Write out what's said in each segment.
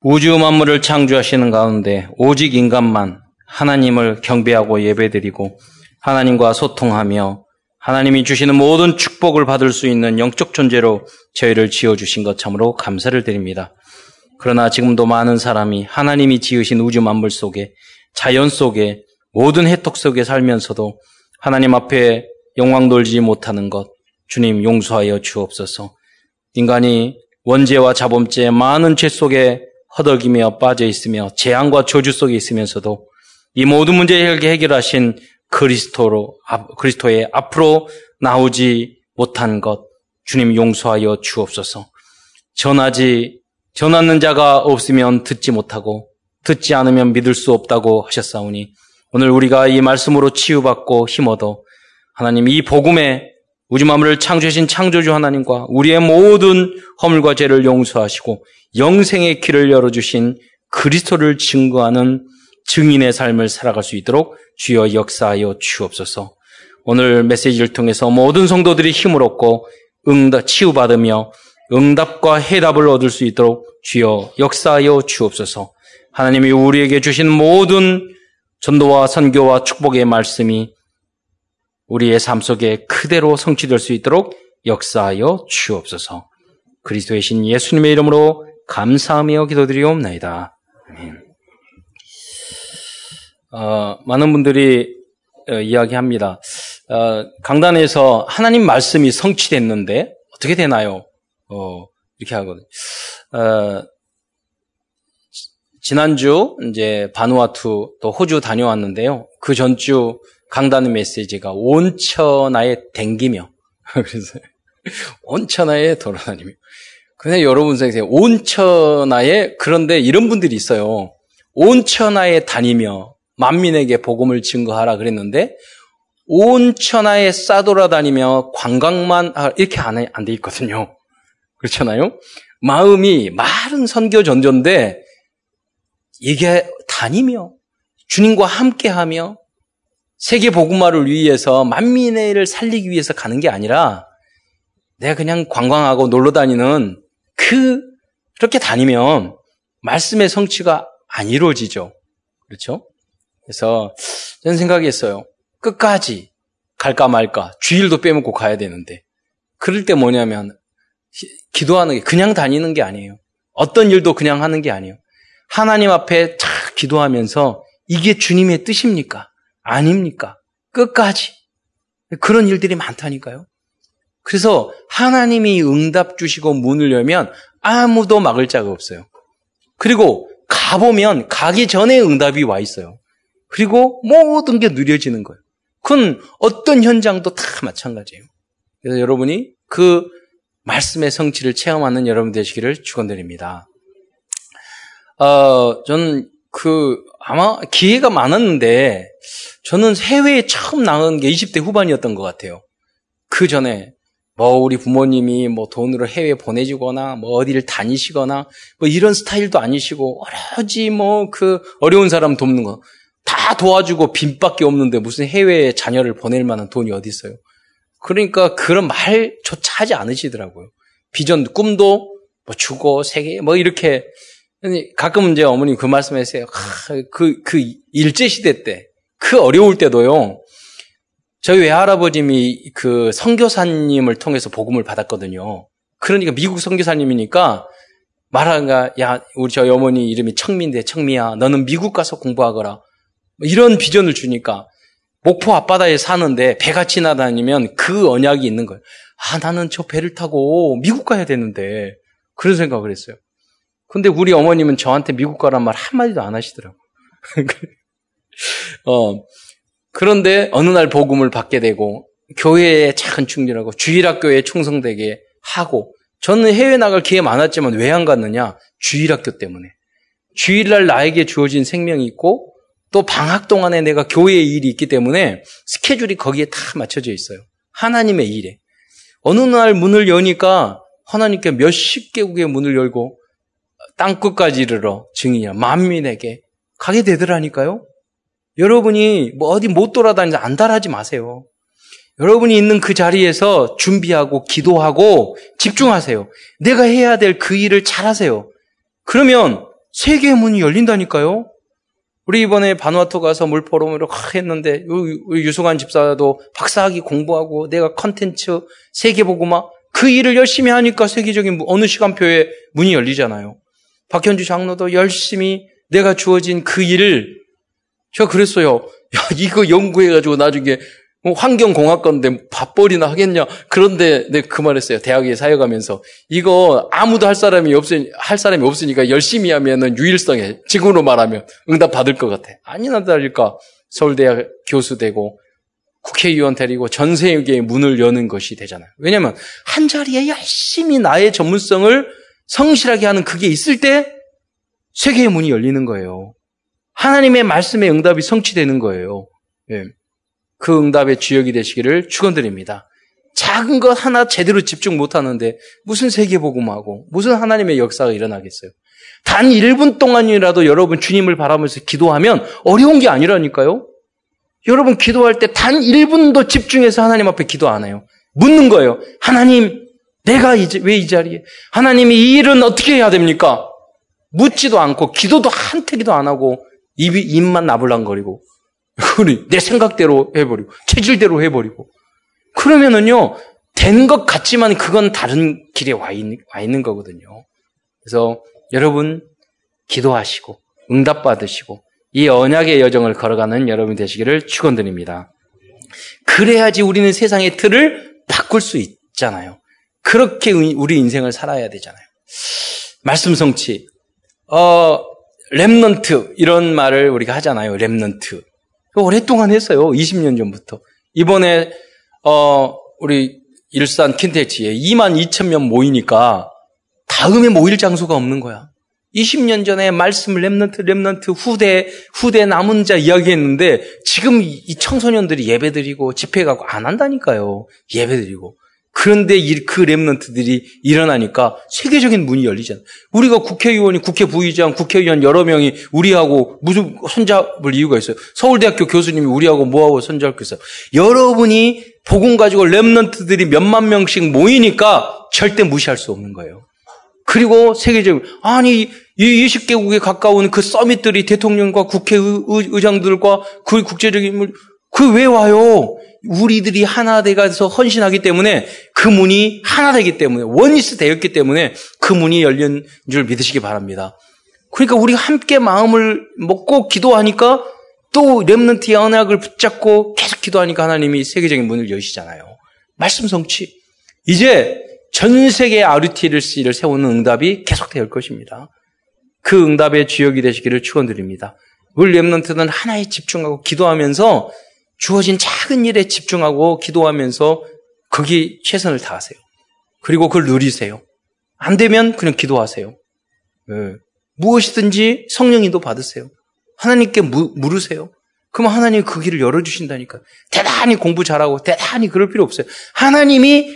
우주 만물을 창조하시는 가운데 오직 인간만 하나님을 경배하고 예배드리고 하나님과 소통하며 하나님이 주시는 모든 축복을 받을 수 있는 영적 존재로 저희를 지어주신 것 참으로 감사를 드립니다. 그러나 지금도 많은 사람이 하나님이 지으신 우주 만물 속에 자연 속에 모든 혜택 속에 살면서도 하나님 앞에 영광 돌지 못하는 것 주님 용서하여 주옵소서. 인간이 원죄와 자범죄 많은 죄 속에 허덕이며 빠져 있으며 재앙과 저주 속에 있으면서도 이 모든 문제를 해결하신 그리스도로 그리스도의 앞으로 나오지 못한 것 주님 용서하여 주옵소서. 전하지 전하는 자가 없으면 듣지 못하고 듣지 않으면 믿을 수 없다고 하셨사오니 오늘 우리가 이 말씀으로 치유받고 힘어도 하나님 이 복음에 우주 만물을 창조하신 창조주 하나님과 우리의 모든 허물과 죄를 용서하시고 영생의 길을 열어주신 그리스도를 증거하는 증인의 삶을 살아갈 수 있도록 주여 역사하여 주옵소서. 오늘 메시지를 통해서 모든 성도들이 힘을 얻고 응답 치유받으며 응답과 해답을 얻을 수 있도록 주여 역사하여 주옵소서. 하나님이 우리에게 주신 모든 전도와 선교와 축복의 말씀이 우리의 삶 속에 그대로 성취될 수 있도록 역사하여 주옵소서. 그리스도의 신 예수님의 이름으로 감사하며 기도드리옵나이다. 아멘. 어, 많은 분들이 어, 이야기합니다. 어, 강단에서 하나님 말씀이 성취됐는데 어떻게 되나요? 어, 이렇게 하거든요. 어, 지난주 이제 바누아투 또 호주 다녀왔는데요. 그 전주 강단의 메시지가 온천하에 댕기며 그래서 온천하에 돌아다니며 근데 여러분 생각해 온천하에 그런데 이런 분들이 있어요. 온천하에 다니며 만민에게 복음을 증거하라 그랬는데 온천하에 싸돌아다니며 관광만 이렇게 안 돼 있거든요. 그렇잖아요. 마음이 마른 선교 전조인데 이게 다니며 주님과 함께하며 세계 복음화를 위해서 만민을 살리기 위해서 가는 게 아니라 내가 그냥 관광하고 놀러 다니는 그 그렇게 다니면 말씀의 성취가 안 이루어지죠. 그렇죠? 그래서 저는 생각했어요. 끝까지 갈까 말까 주일도 빼먹고 가야 되는데 그럴 때 뭐냐면 기도하는 게 그냥 다니는 게 아니에요. 어떤 일도 그냥 하는 게 아니에요. 하나님 앞에 탁 기도하면서 이게 주님의 뜻입니까? 아닙니까? 끝까지. 그런 일들이 많다니까요. 그래서 하나님이 응답 주시고 문을 열면 아무도 막을 자가 없어요. 그리고 가보면 가기 전에 응답이 와 있어요. 그리고 모든 게 누려지는 거예요. 그건 어떤 현장도 다 마찬가지예요. 그래서 여러분이 그 말씀의 성취를 체험하는 여러분 되시기를 축원드립니다. 어, 저는 그 아마 기회가 많았는데 저는 해외에 처음 나간 게 20대 후반이었던 것 같아요. 그 전에 뭐 우리 부모님이 뭐 돈으로 해외 보내주거나 뭐 어디를 다니시거나 뭐 이런 스타일도 아니시고 어려지 뭐 그 어려운 사람 돕는 거 다 도와주고 빚밖에 없는데 무슨 해외에 자녀를 보낼 만한 돈이 어디 있어요? 그러니까 그런 말조차 하지 않으시더라고요. 비전 꿈도 뭐 주고 세계 뭐 이렇게 가끔 이제 어머니 그 말씀하세요. 그, 그 일제시대 때, 그 어려울 때도요, 저희 외할아버님이 그 선교사님을 통해서 복음을 받았거든요. 그러니까 미국 선교사님이니까 말하가 야 우리 저희 어머니 이름이 청미인데 청미야 너는 미국 가서 공부하거라 뭐 이런 비전을 주니까 목포 앞바다에 사는데 배가 지나다니면 그 언약이 있는 거예요. 아 나는 저 배를 타고 미국 가야 되는데 그런 생각을 했어요. 근데 우리 어머님은 저한테 미국 가란 말 한마디도 안 하시더라고. 어, 그런데 어느 날 복음을 받게 되고 교회에 작은 충전하고 주일학교에 충성되게 하고 저는 해외 나갈 기회 많았지만 왜 안 갔느냐? 주일학교 때문에. 주일날 나에게 주어진 생명이 있고 또 방학 동안에 내가 교회에 일이 있기 때문에 스케줄이 거기에 다 맞춰져 있어요. 하나님의 일에. 어느 날 문을 여니까 하나님께 몇십 개국의 문을 열고 땅끝까지 이르러 증인이야. 만민에게 가게 되더라니까요. 여러분이 뭐 어디 못 돌아다니서 안달하지 마세요. 여러분이 있는 그 자리에서 준비하고 기도하고 집중하세요. 내가 해야 될 그 일을 잘하세요. 그러면 세계의 문이 열린다니까요. 우리 이번에 바누아투 가서 물포럼으로 했는데 유승환 집사도 박사학위 공부하고 내가 컨텐츠 세계 보고마 그 일을 열심히 하니까 세계적인 어느 시간표에 문이 열리잖아요. 박현주 장로도 열심히 내가 주어진 그 일을 제가 그랬어요. 야 이거 연구해가지고 나중에 뭐 환경공학과인데 밥벌이나 하겠냐. 그런데 내그 말했어요. 대학에 사역하면서. 이거 아무도 할 사람이 없으니, 할 사람이 없으니까 열심히 하면은 유일성에, 지금으로 말하면 응답 받을 것 같아. 아니나 다를까. 서울대학 교수 되고, 국회의원 데리고 전 세계의 문을 여는 것이 되잖아요. 왜냐면, 한 자리에 열심히 나의 전문성을 성실하게 하는 그게 있을 때, 세계의 문이 열리는 거예요. 하나님의 말씀의 응답이 성취되는 거예요. 예. 그 응답의 주역이 되시기를 축원드립니다. 작은 것 하나 제대로 집중 못 하는데 무슨 세계 복음하고 무슨 하나님의 역사가 일어나겠어요. 단 1분 동안이라도 여러분 주님을 바라면서 기도하면 어려운 게 아니라니까요. 여러분 기도할 때 단 1분도 집중해서 하나님 앞에 기도 안 해요. 묻는 거예요. 하나님, 내가 왜이 자리에? 하나님이 이 일은 어떻게 해야 됩니까? 묻지도 않고 기도도 한태기도 안 하고 입이 입만 나불랑거리고 내 생각대로 해버리고 체질대로 해버리고 그러면은요 된 것 같지만 그건 다른 길에 와 있는, 와 있는 거거든요. 그래서 여러분 기도하시고 응답 받으시고 이 언약의 여정을 걸어가는 여러분 되시기를 축원드립니다. 그래야지 우리는 세상의 틀을 바꿀 수 있잖아요. 그렇게 우리 인생을 살아야 되잖아요. 말씀 성취. 어, remnant 이런 말을 우리가 하잖아요. remnant. 오랫동안 했어요. 20년 전부터. 이번에 어 우리 일산 킨텍스에 2만 2천 명 모이니까 다음에 모일 장소가 없는 거야. 20년 전에 말씀을 remnant remnant 후대 후대 남은 자 이야기했는데 지금 이 청소년들이 예배 드리고 집회 가고 안 한다니까요. 예배 드리고 그런데 그 remnant들이 일어나니까 세계적인 문이 열리잖아요. 우리가 국회의원이 국회 부의장, 국회의원 여러 명이 우리하고 무슨 손잡을 이유가 있어요. 서울대학교 교수님이 우리하고 뭐하고 손잡고 있어요. 여러분이 복음 가지고 remnant들이 몇만 명씩 모이니까 절대 무시할 수 없는 거예요. 그리고 세계적으로 아니 이 20개국에 가까운 그 서밋들이 대통령과 국회의장들과 그 국제적인 그왜 와요? 우리들이 하나 돼가서 헌신하기 때문에 그 문이 하나 되기 때문에 원리스 되었기 때문에 그 문이 열린 줄 믿으시기 바랍니다. 그러니까 우리가 함께 마음을 먹고 기도하니까 또 렘넌트의 언약을 붙잡고 계속 기도하니까 하나님이 세계적인 문을 여시잖아요. 말씀 성취. 이제 전 세계 RUT를 세우는 응답이 계속될 것입니다. 그 응답의 주역이 되시기를 축원드립니다. 우리 렘넌트는 하나에 집중하고 기도하면서 주어진 작은 일에 집중하고 기도하면서 거기 최선을 다하세요. 그리고 그걸 누리세요. 안 되면 그냥 기도하세요. 네. 무엇이든지 성령인도 받으세요. 하나님께 무, 물으세요. 그러면 하나님이 그 길을 열어주신다니까. 대단히 공부 잘하고 대단히 그럴 필요 없어요. 하나님이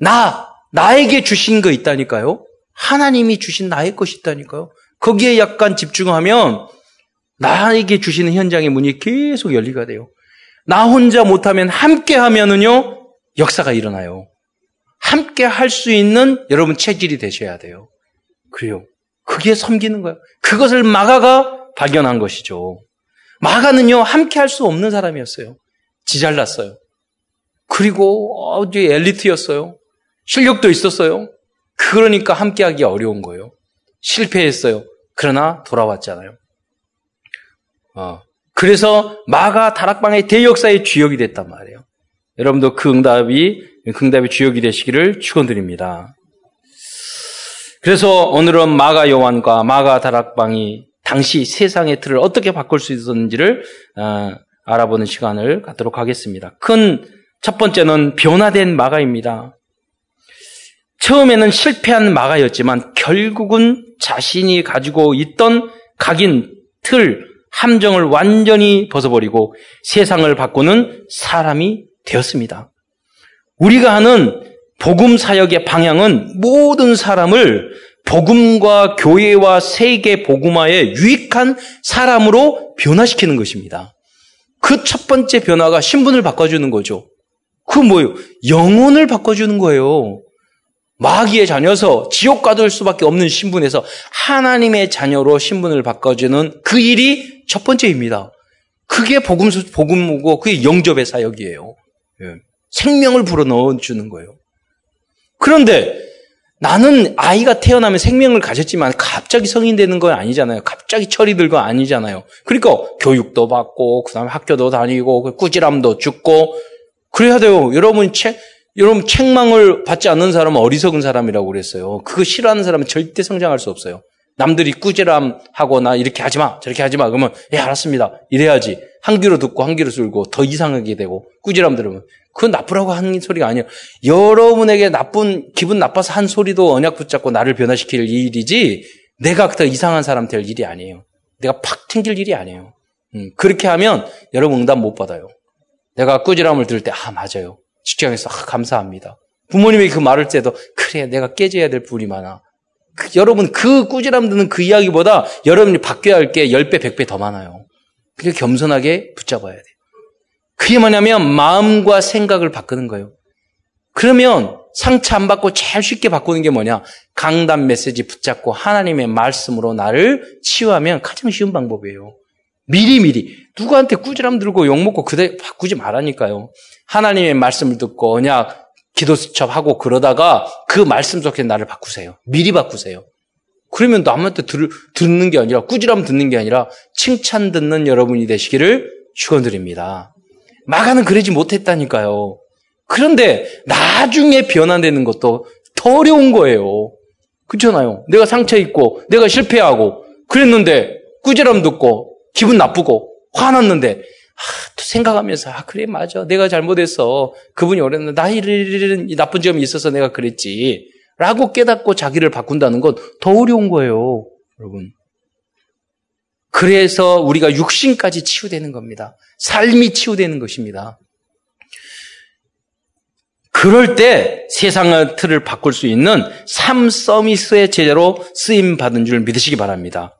나, 나에게 주신 거 있다니까요. 하나님이 주신 나의 것이 있다니까요. 거기에 약간 집중하면 나에게 주시는 현장의 문이 계속 열리가 돼요. 나 혼자 못하면 함께 하면은요, 역사가 일어나요. 함께 할 수 있는 여러분 체질이 되셔야 돼요. 그래요. 그게 섬기는 거예요. 그것을 마가가 발견한 것이죠. 마가는요, 함께 할 수 없는 사람이었어요. 지잘났어요. 그리고 어제 엘리트였어요. 실력도 있었어요. 그러니까 함께 하기 어려운 거예요. 실패했어요. 그러나 돌아왔잖아요. 어, 그래서 마가 다락방의 대역사의 주역이 됐단 말이에요. 여러분도 그 응답이 그 응답의 주역이 되시기를 축원드립니다. 그래서 오늘은 마가 요한과 마가 다락방이 당시 세상의 틀을 어떻게 바꿀 수 있었는지를 어, 알아보는 시간을 갖도록 하겠습니다. 큰 첫 번째는 변화된 마가입니다. 처음에는 실패한 마가였지만 결국은 자신이 가지고 있던 각인, 틀, 함정을 완전히 벗어버리고 세상을 바꾸는 사람이 되었습니다. 우리가 하는 복음 사역의 방향은 모든 사람을 복음과 교회와 세계 복음화에 유익한 사람으로 변화시키는 것입니다. 그 첫 번째 변화가 신분을 바꿔주는 거죠. 그 뭐예요? 영혼을 바꿔주는 거예요. 마귀의 자녀서 지옥 가둘 수밖에 없는 신분에서 하나님의 자녀로 신분을 바꿔주는 그 일이 첫 번째입니다. 그게 복음, 복음이고 그게 영접의 사역이에요. 예. 생명을 불어넣어 주는 거예요. 그런데 나는 아이가 태어나면 생명을 가졌지만 갑자기 성인 되는 건 아니잖아요. 갑자기 철이 들고 아니잖아요. 그러니까 교육도 받고 그 다음에 학교도 다니고 그 꾸지람도 죽고 그래야 돼요. 여러분 책 여러분 책망을 받지 않는 사람은 어리석은 사람이라고 그랬어요. 그거 싫어하는 사람은 절대 성장할 수 없어요. 남들이 꾸지람하거나 이렇게 하지 마, 저렇게 하지 마. 그러면 예 알았습니다. 이래야지. 한 귀로 듣고 한 귀로 쓸고 더 이상하게 되고 꾸지람 들으면 그건 나쁘라고 하는 소리가 아니에요. 여러분에게 나쁜 기분 나빠서 한 소리도 언약 붙잡고 나를 변화시킬 일이지 내가 더 이상한 사람 될 일이 아니에요. 내가 팍 튕길 일이 아니에요. 음, 그렇게 하면 여러분 응답 못 받아요. 내가 꾸지람을 들을 때 아 맞아요. 직장에서 아, 감사합니다. 부모님이 그 말을 때도 그래 내가 깨져야 될 부분이 많아. 그, 여러분 그 꾸지람 듣는 그 이야기보다 여러분이 바뀌어야 할 게 10배 100배 더 많아요. 그게 겸손하게 붙잡아야 돼요. 그게 뭐냐면 마음과 생각을 바꾸는 거예요. 그러면 상처 안 받고 제일 쉽게 바꾸는 게 뭐냐? 강단 메시지 붙잡고 하나님의 말씀으로 나를 치유하면 가장 쉬운 방법이에요. 미리미리 누구한테 꾸지람 들고 욕먹고 그대 바꾸지 말라니까요. 하나님의 말씀을 듣고 언약 기도 수첩 하고 그러다가 그 말씀 속에 나를 바꾸세요. 미리 바꾸세요. 그러면 남한테 들, 듣는 게 아니라 꾸지람 듣는 게 아니라 칭찬 듣는 여러분이 되시기를 축원드립니다. 마가는 그러지 못했다니까요. 그런데 나중에 변화되는 것도 더 어려운 거예요. 그렇잖아요. 내가 상처 있고 내가 실패하고 그랬는데 꾸지람 듣고 기분 나쁘고 화났는데 생각하면서 아 그래 맞아 내가 잘못했어 그분이 오랬는데 나 이런 나쁜 점이 있어서 내가 그랬지 라고 깨닫고 자기를 바꾼다는 건 더 어려운 거예요 여러분 그래서 우리가 육신까지 치유되는 겁니다. 삶이 치유되는 것입니다. 그럴 때 세상의 틀을 바꿀 수 있는 삶 서비스의 제자로 쓰임 받은 줄 믿으시기 바랍니다.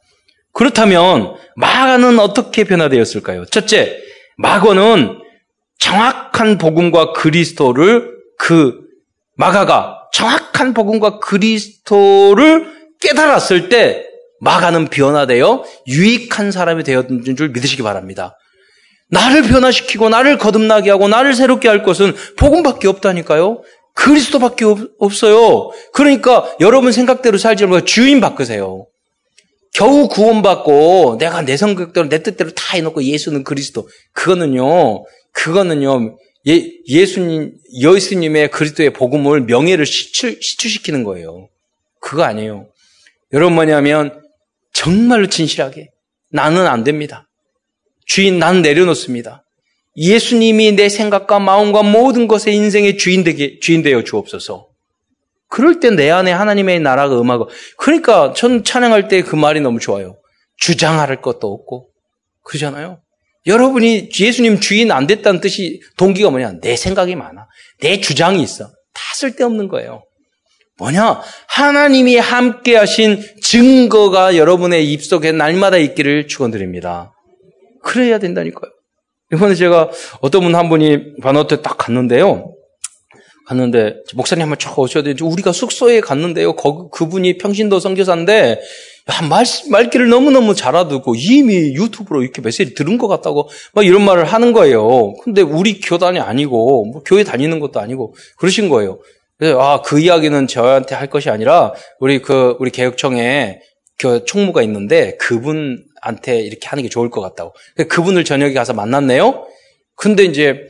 그렇다면 마가는 어떻게 변화되었을까요? 첫째, 마거는 정확한 복음과 그리스도를 그 마가가 정확한 복음과 그리스도를 깨달았을 때 마가는 변화되어 유익한 사람이 되었는 줄 믿으시기 바랍니다. 나를 변화시키고 나를 거듭나게 하고 나를 새롭게 할 것은 복음밖에 없다니까요. 그리스도밖에 없, 어요 그러니까 여러분 생각대로 살지 말고 주인 바꾸세요. 겨우 구원받고 내가 내 성격대로 내 뜻대로 다 해놓고 예수는 그리스도. 그거는요, 그거는요, 예, 예수님, 예수님의 그리스도의 복음을 명예를 시추, 시추 시키는 거예요. 그거 아니에요. 여러분 뭐냐면 정말로 진실하게 나는 안 됩니다. 주인 난 내려놓습니다. 예수님이 내 생각과 마음과 모든 것의 인생의 주인 되게 주인 되어 주옵소서. 그럴 때 내 안에 하나님의 나라가 음하고 그러니까 전 찬양할 때 그 말이 너무 좋아요. 주장할 것도 없고 그러잖아요. 여러분이 예수님 주인 안 됐다는 뜻이 동기가 뭐냐? 내 생각이 많아. 내 주장이 있어. 다 쓸데없는 거예요. 뭐냐? 하나님이 함께 하신 증거가 여러분의 입속에 날마다 있기를 축원드립니다. 그래야 된다니까요. 이번에 제가 어떤 분 한 분이 반호테 딱 갔는데요. 갔는데 목사님 한번 쭉 오셔야 되지. 우리가 숙소에 갔는데요. 거, 그분이 평신도 선교사인데 말, 말귀를 너무너무 잘 알아듣고 이미 유튜브로 이렇게 메시지 들은 것 같다고 막 이런 말을 하는 거예요. 근데 우리 교단이 아니고 뭐 교회 다니는 것도 아니고 그러신 거예요. 그래서 아, 그 이야기는 저한테 할 것이 아니라 우리 그 우리 개혁청에 그 총무가 있는데 그분한테 이렇게 하는 게 좋을 것 같다고. 그분을 저녁에 가서 만났네요. 근데 이제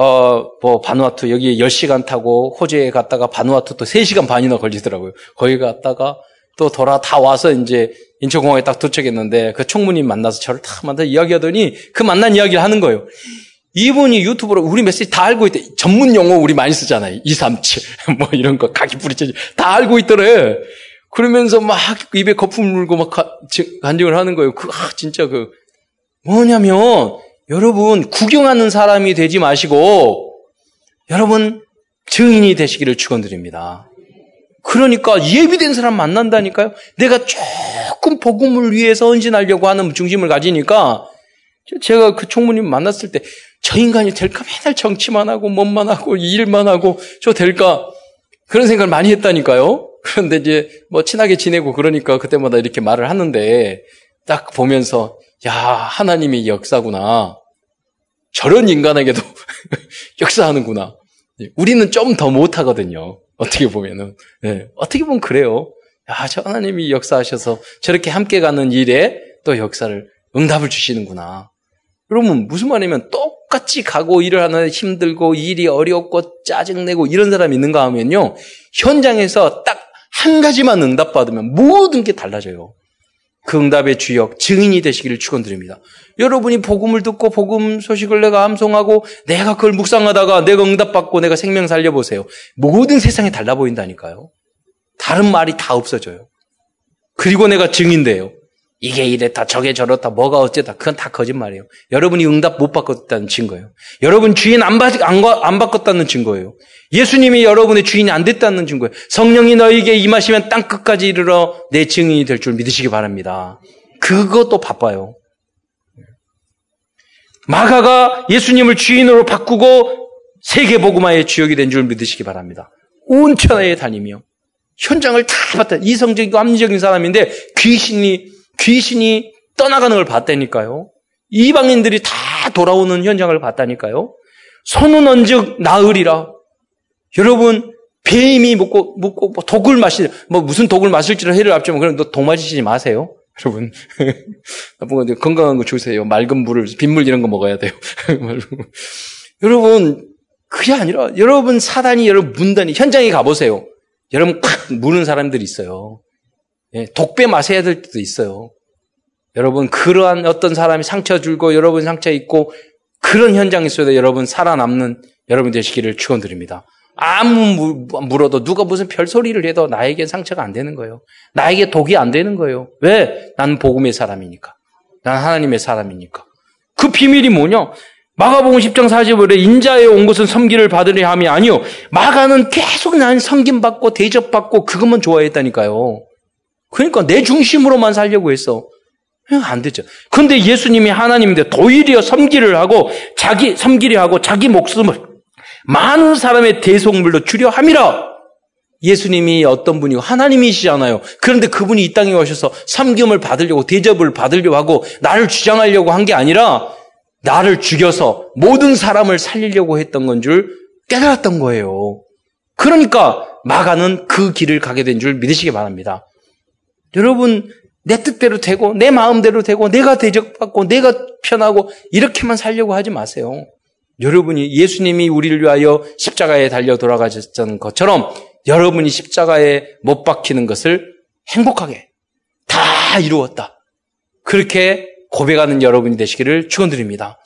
어, 뭐, 바누아투, 여기 10시간 타고 호주에 갔다가 바누아투 또 3시간 반이나 걸리더라고요. 거기 갔다가 또 돌아 다 와서 이제 인천공항에 딱 도착했는데 그 총무님 만나서 저를 탁 만나 이야기하더니 그 만난 이야기를 하는 거예요. 이분이 유튜브로 우리 메시지 다 알고 있대. 전문 용어 우리 많이 쓰잖아요. 237. 뭐 이런 거, 가기 뿌리채지. 다 알고 있더래. 그러면서 막 입에 거품 물고 막 간증을 하는 거예요. 그, 아, 진짜 그, 뭐냐면, 여러분, 구경하는 사람이 되지 마시고, 여러분, 증인이 되시기를 축원드립니다. 그러니까 예비된 사람 만난다니까요. 내가 조금 복음을 위해서 헌신하려고 하는 중심을 가지니까 제가 그 총무님 만났을 때 저 인간이 될까 맨날 정치만 하고 몸만 하고 일만 하고 저 될까 그런 생각을 많이 했다니까요. 그런데 이제 뭐 친하게 지내고 그러니까 그때마다 이렇게 말을 하는데 딱 보면서 야 하나님의 역사구나. 저런 인간에게도 역사하는구나. 우리는 좀 더 못하거든요. 어떻게 보면은 네, 어떻게 보면 그래요. 야, 저 하나님이 역사하셔서 저렇게 함께 가는 일에 또 역사를 응답을 주시는구나. 여러분 무슨 말이냐면 똑같이 가고 일을 하는데 힘들고 일이 어렵고 짜증내고 이런 사람이 있는가 하면요. 현장에서 딱 한 가지만 응답받으면 모든 게 달라져요. 그 응답의 주역, 증인이 되시기를 축원드립니다. 여러분이 복음을 듣고 복음 소식을 내가 암송하고 내가 그걸 묵상하다가 내가 응답받고 내가 생명 살려보세요. 모든 세상이 달라 보인다니까요. 다른 말이 다 없어져요. 그리고 내가 증인 돼요. 이게 이랬다, 저게 저렇다, 뭐가 어쨌다. 그건 다 거짓말이에요. 여러분이 응답 못 받았다는 증거예요. 여러분 주인 안, 받, 안, 안 바꿨다는 증거예요. 예수님이 여러분의 주인이 안 됐다는 증거예요. 성령이 너에게 임하시면 땅 끝까지 이르러 내 증인이 될 줄 믿으시기 바랍니다. 그것도 바빠요. 마가가 예수님을 주인으로 바꾸고 세계복음화의 주역이 된 줄 믿으시기 바랍니다. 온 천하에 다니며 현장을 다 봤다. 이성적이고 합리적인 사람인데 귀신이 귀신이 떠나가는 걸 봤다니까요. 이방인들이 다 돌아오는 현장을 봤다니까요. 손은 언즉 나으리라. 여러분 뱀이 먹고 먹고 뭐 독을 마실 뭐 무슨 독을 마실지를 해를 앞지면 그럼 너독 마시지 마세요. 여러분 나쁜 건데 건강한 거 주세요. 맑은 물을 빗물 이런 거 먹어야 돼요. 여러분 그게 아니라 여러분 사단이 여러분 문단이 현장에 가보세요. 여러분 콱 무는 사람들이 있어요. 예, 독배 마셔야 될 때도 있어요. 여러분 그러한 어떤 사람이 상처 줄고 여러분 상처 있고 그런 현장에 있어도 여러분 살아남는 여러분 되시기를 축원드립니다. 아무 물어도 누가 무슨 별소리를 해도 나에게 상처가 안 되는 거예요. 나에게 독이 안 되는 거예요. 왜? 난 복음의 사람이니까. 난 하나님의 사람이니까. 그 비밀이 뭐냐? 마가복음 10장 45절에 인자에 온 것은 섬기를 받으려 함이 아니요. 마가는 계속 난 섬김 받고 대접 받고 그것만 좋아했다니까요. 그러니까 내 중심으로만 살려고 했어. 안 되죠. 그런데 예수님이 하나님인데 도리어 섬기를 하고 자기 섬기려 하고 자기 목숨을 많은 사람의 대속물로 주려 함이라. 예수님이 어떤 분이고 하나님이시잖아요. 그런데 그분이 이 땅에 오셔서 섬김을 받으려고 대접을 받으려고 하고 나를 주장하려고 한 게 아니라 나를 죽여서 모든 사람을 살리려고 했던 건 줄 깨달았던 거예요. 그러니까 마가는 그 길을 가게 된 줄 믿으시기 바랍니다. 여러분 내 뜻대로 되고 내 마음대로 되고 내가 대접받고 내가 편하고 이렇게만 살려고 하지 마세요. 여러분이 예수님이 우리를 위하여 십자가에 달려 돌아가셨던 것처럼 여러분이 십자가에 못 박히는 것을 행복하게 다 이루었다. 그렇게 고백하는 여러분이 되시기를 축원드립니다.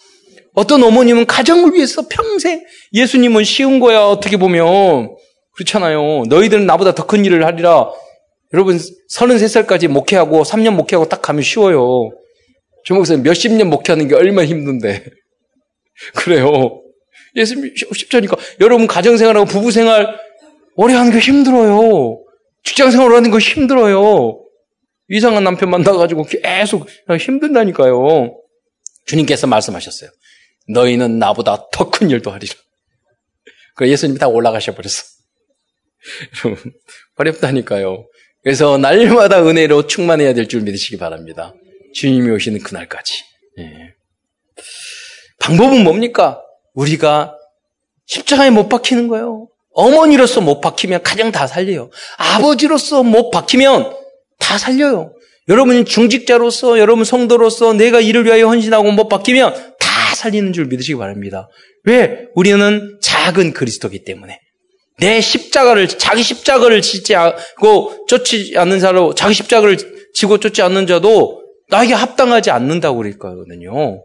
어떤 어머님은 가정을 위해서 평생 예수님은 쉬운 거야 어떻게 보면 그렇잖아요. 너희들은 나보다 더 큰 일을 하리라. 여러분 33살까지 목회하고 3년 목회하고 딱 가면 쉬워요. 주목사님 몇십 년 목회하는 게 얼마나 힘든데. 그래요. 예수님 쉽자니까 여러분 가정생활하고 부부생활 오래 하는 게 힘들어요. 직장생활 하는 거 힘들어요. 이상한 남편 만나가지고 계속 힘든다니까요. 주님께서 말씀하셨어요. 너희는 나보다 더 큰 일도 하리라. 그 예수님이 다 올라가셔 버렸어. 어렵다니까요. 그래서 날마다 은혜로 충만해야 될 줄 믿으시기 바랍니다. 주님이 오시는 그날까지. 예. 방법은 뭡니까? 우리가 십자가에 못 박히는 거예요. 어머니로서 못 박히면 가정 다 살려요. 아버지로서 못 박히면 다 살려요. 여러분 중직자로서, 여러분 성도로서 내가 이를 위하여 헌신하고 못 박히면 다 살리는 줄 믿으시기 바랍니다. 왜? 우리는 작은 그리스도기 때문에. 내 십자가를, 자기 십자가를 짓지 않고 쫓지 않는 자로, 자기 십자가를 지고 쫓지 않는 자도 나에게 합당하지 않는다고 그럴 거거든요.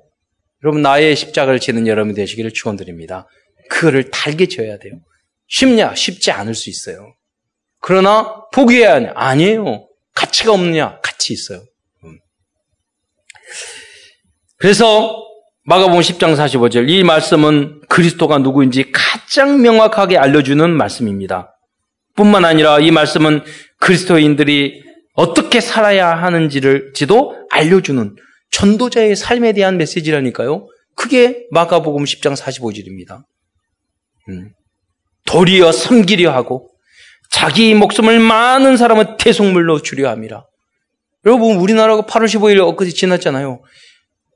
여러분, 나의 십자가를 지는 여러분이 되시기를 축원드립니다. 그거를 달게 져야 돼요. 쉽냐? 쉽지 않을 수 있어야 그러나 포기해야 하냐? 아니에요. 가치가 없느냐? 가치 있어요. 음. 그래서 마가복음 10장 45절 이 말씀은 그리스도가 누구인지 가장 명확하게 알려주는 말씀입니다. 뿐만 아니라 이 말씀은 그리스도인들이 어떻게 살아야 하는지를 지도 알려주는 전도자의 삶에 대한 메시지라니까요. 그게 마가복음 10장 45절입니다. 음. 도리어 섬기려 하고 자기 목숨을 많은 사람은 태속물로 주려 함이라. 여러분, 우리나라가 8월 15일 엊그제 지났잖아요.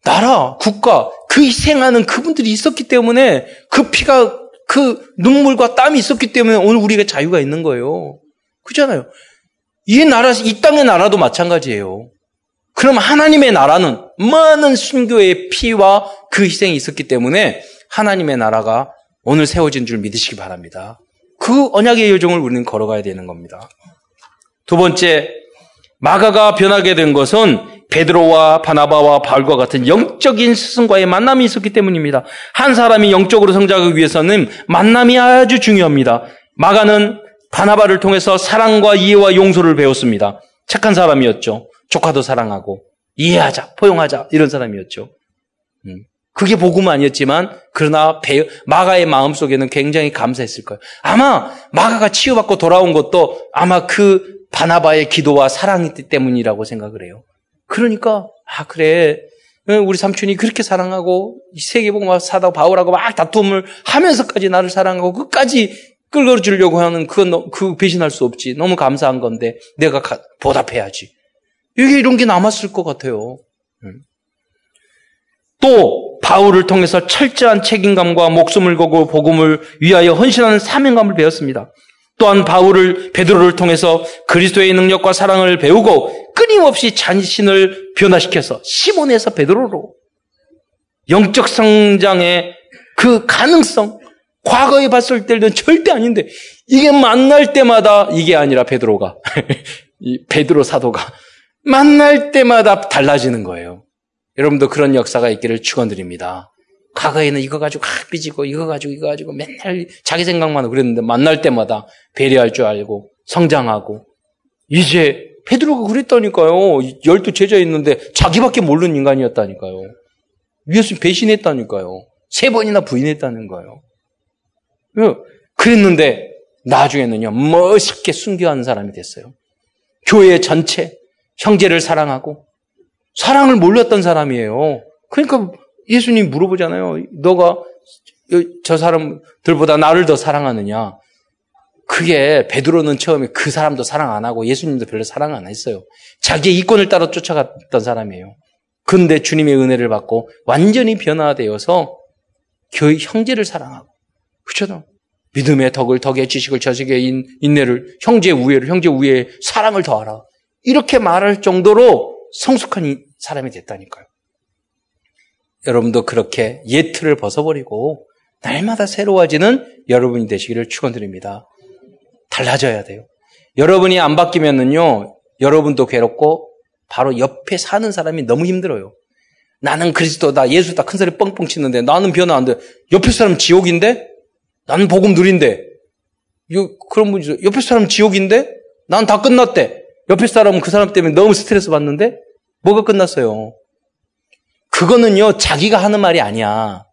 나라, 국가, 그 희생하는 그분들이 있었기 때문에 그 피가, 그 눈물과 땀이 있었기 때문에 오늘 우리가 자유가 있는 거예요. 그렇잖아요. 이 나라, 이 땅의 나라도 마찬가지예요. 그럼 하나님의 나라는 많은 순교의 피와 그 희생이 있었기 때문에 하나님의 나라가 오늘 세워진 줄 믿으시기 바랍니다. 그 언약의 여정을 우리는 걸어가야 되는 겁니다. 두 번째, 마가가 변하게 된 것은 베드로와 바나바와 바울과 같은 영적인 스승과의 만남이 있었기 때문입니다. 한 사람이 영적으로 성장하기 위해서는 만남이 아주 중요합니다. 마가는 바나바를 통해서 사랑과 이해와 용서를 배웠습니다. 착한 사람이었죠. 조카도 사랑하고 이해하자, 포용하자 이런 사람이었죠. 음. 그게 복음은 아니었지만 그러나 배, 마가의 마음 속에는 굉장히 감사했을 거예요. 아마 마가가 치유받고 돌아온 것도 아마 그 바나바의 기도와 사랑이 때문이라고 생각을 해요. 그러니까 아 그래 우리 삼촌이 그렇게 사랑하고 세계복음 사다 바울하고 막 다툼을 하면서까지 나를 사랑하고 끝까지 끌어주려고 하는 그건 그 배신할 수 없지. 너무 감사한 건데 내가 보답해야지. 이게 이런 게 남았을 것 같아요. 또 바울을 통해서 철저한 책임감과 목숨을 걸고 복음을 위하여 헌신하는 사명감을 배웠습니다. 또한 바울을 베드로를 통해서 그리스도의 능력과 사랑을 배우고 끊임없이 자신을 변화시켜서 시몬에서 베드로로 영적 성장의 그 가능성 과거에 봤을 때는 절대 아닌데 이게 만날 때마다 이게 아니라 베드로가 이 베드로 사도가 만날 때마다 달라지는 거예요. 여러분도 그런 역사가 있기를 축원드립니다. 과거에는 이거 가지고 아, 삐지고 이거 가지고 이거 가지고 맨날 자기 생각만 하고 그랬는데 만날 때마다 배려할 줄 알고 성장하고 이제 베드로가 그랬다니까요. 열두 제자 있는데 자기밖에 모르는 인간이었다니까요. 예수 배신했다니까요. 세 번이나 부인했다는 거예요. 그랬는데 나중에는요 멋있게 순교하는 사람이 됐어요. 교회 전체 형제를 사랑하고 사랑을 몰랐던 사람이에요. 그러니까 예수님 물어보잖아요. 너가 저 사람들보다 나를 더 사랑하느냐? 그게 베드로는 처음에 그 사람도 사랑 안 하고 예수님도 별로 사랑 안 했어요. 자기의 이권을 따라 쫓아갔던 사람이에요. 근데 주님의 은혜를 받고 완전히 변화되어서 교회 형제를 사랑하고 그렇죠? 믿음의 덕을 덕의 지식을 저식의 인내를 형제 우애를 형제 우애의 사랑을 더하라. 이렇게 말할 정도로 성숙한 사람이 됐다니까요. 여러분도 그렇게 예틀을 벗어버리고 날마다 새로워지는 여러분이 되시기를 축원드립니다. 달라져야 돼요. 여러분이 안 바뀌면은요, 여러분도 괴롭고 바로 옆에 사는 사람이 너무 힘들어요. 나는 그리스도다, 예수다 큰 소리 뻥뻥 치는데 나는 변화 안 돼. 옆에 사람 지옥인데? 나는 복음 누린데. 그런 분이. 옆에 사람 지옥인데? 난 다 끝났대. 옆에 사람은 그 사람 때문에 너무 스트레스 받는데? 뭐가 끝났어요? 그거는요, 자기가 하는 말이 아니야.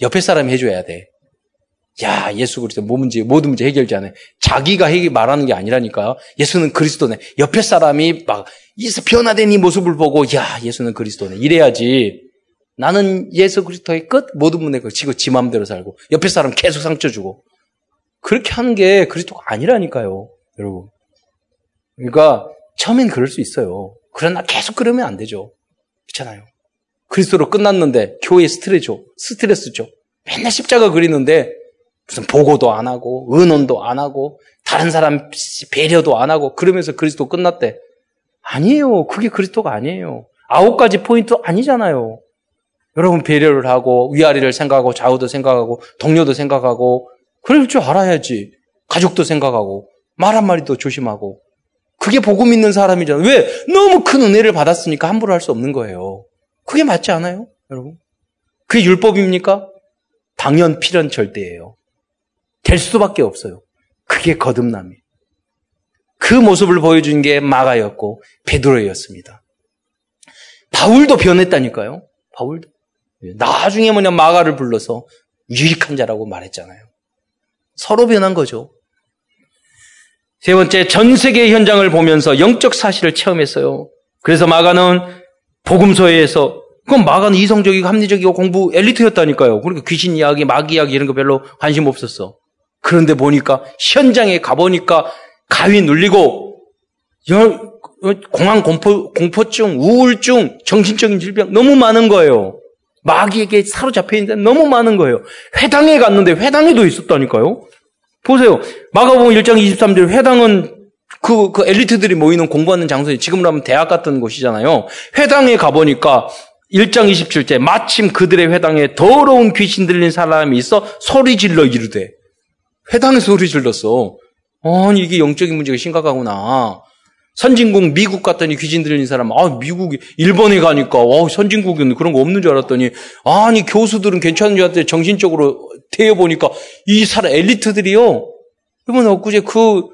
옆에 사람이 해줘야 돼. 야, 예수 그리스도 뭐 문제, 모든 문제 해결자네. 자기가 해결 말하는 게 아니라니까요. 예수는 그리스도네. 옆에 사람이 막, 변화된 이 모습을 보고, 야, 예수는 그리스도네. 이래야지. 나는 예수 그리스도의 끝, 모든 문제 걸치고 지 마음대로 살고, 옆에 사람 계속 상처 주고. 그렇게 하는 게 그리스도가 아니라니까요. 여러분. 그러니까, 처음엔 그럴 수 있어요. 그러나 계속 그러면 안 되죠. 그렇잖아요. 그리스도로 끝났는데 교회 스트레스죠. 스트레스죠. 맨날 십자가 그리는데 무슨 보고도 안 하고 은원도 안 하고 다른 사람 배려도 안 하고 그러면서 그리스도 끝났대. 아니에요. 그게 그리스도가 아니에요. 아홉 가지 포인트 아니잖아요. 여러분 배려를 하고 위아래를 생각하고 좌우도 생각하고 동료도 생각하고 그럴 줄 알아야지. 가족도 생각하고 말 한마디도 조심하고 그게 복음 있는 사람이잖아요. 왜? 너무 큰 은혜를 받았으니까 함부로 할 수 없는 거예요. 그게 맞지 않아요? 여러분? 그게 율법입니까? 당연 필연 절대예요. 될 수밖에 없어요. 그게 거듭남이에요. 그 모습을 보여준 게 마가였고 베드로였습니다. 바울도 변했다니까요. 바울도. 나중에 뭐냐 마가를 불러서 유익한 자라고 말했잖아요. 서로 변한 거죠. 세 번째, 전 세계 현장을 보면서 영적 사실을 체험했어요. 그래서 마가는 복음서에서 그건 마가는 이성적이고 합리적이고 공부 엘리트였다니까요. 그러니까 귀신 이야기, 마귀 이야기 이런 거 별로 관심 없었어. 그런데 보니까 현장에 가보니까 가위 눌리고 공황 공포, 공포증, 우울증, 정신적인 질병 너무 많은 거예요. 마귀에게 사로잡혀 있는 데 너무 많은 거예요. 회당에 갔는데 회당에도 있었다니까요. 보세요. 마가복음 1장 23절 회당은 그, 그 엘리트들이 모이는 공부하는 장소에 지금으로 하면 대학 같은 곳이잖아요. 회당에 가보니까 1장 27절 마침 그들의 회당에 더러운 귀신 들린 사람이 있어 소리 질러 이르되 회당에 소리 질렀어. 아니 이게 영적인 문제가 심각하구나. 선진국 미국 갔더니 귀신 들린 사람 아 미국이 일본에 가니까 와 선진국은 그런 거 없는 줄 알았더니 아니 교수들은 괜찮은 줄 알았더니 정신적으로 대해 보니까 이 사람 엘리트들이요 이번 엊그제 그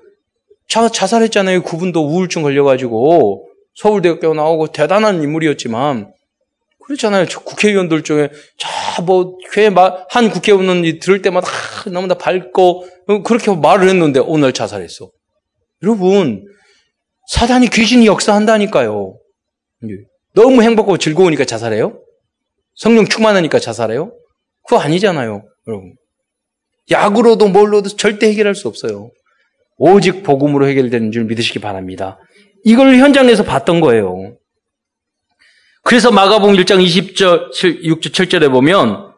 자, 자살했잖아요 그분도 우울증 걸려가지고 서울대학교 나오고 대단한 인물이었지만 그렇잖아요 국회의원들 중에 자뭐 한 국회의원이 들을 때마다 아, 너무나 밝고 그렇게 말을 했는데 오늘 자살했어 여러분 사단이 귀신이 역사한다니까요. 너무 행복하고 즐거우니까 자살해요? 성령 충만하니까 자살해요? 그거 아니잖아요, 여러분. 약으로도 뭘로도 절대 해결할 수 없어요. 오직 복음으로 해결되는 줄 믿으시기 바랍니다. 이걸 현장에서 봤던 거예요. 그래서 마가복음 1장 20절, 6절, 7절에 보면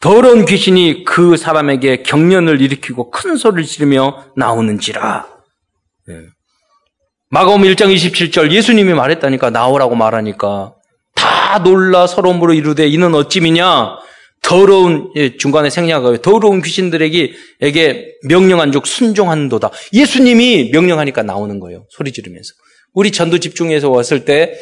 더러운 귀신이 그 사람에게 경련을 일으키고 큰 소리를 지르며 나오는지라. 예. 마가음 1장 27절 예수님이 말했다니까 나오라고 말하니까 다 놀라 물어 이르되 이는 어찌미냐 더러운 예, 중간에 생략하고 더러운 귀신들에게 명령한 족 순종한도다. 예수님이 명령하니까 나오는 거예요. 소리 지르면서. 우리 전도 집중해서 왔을 때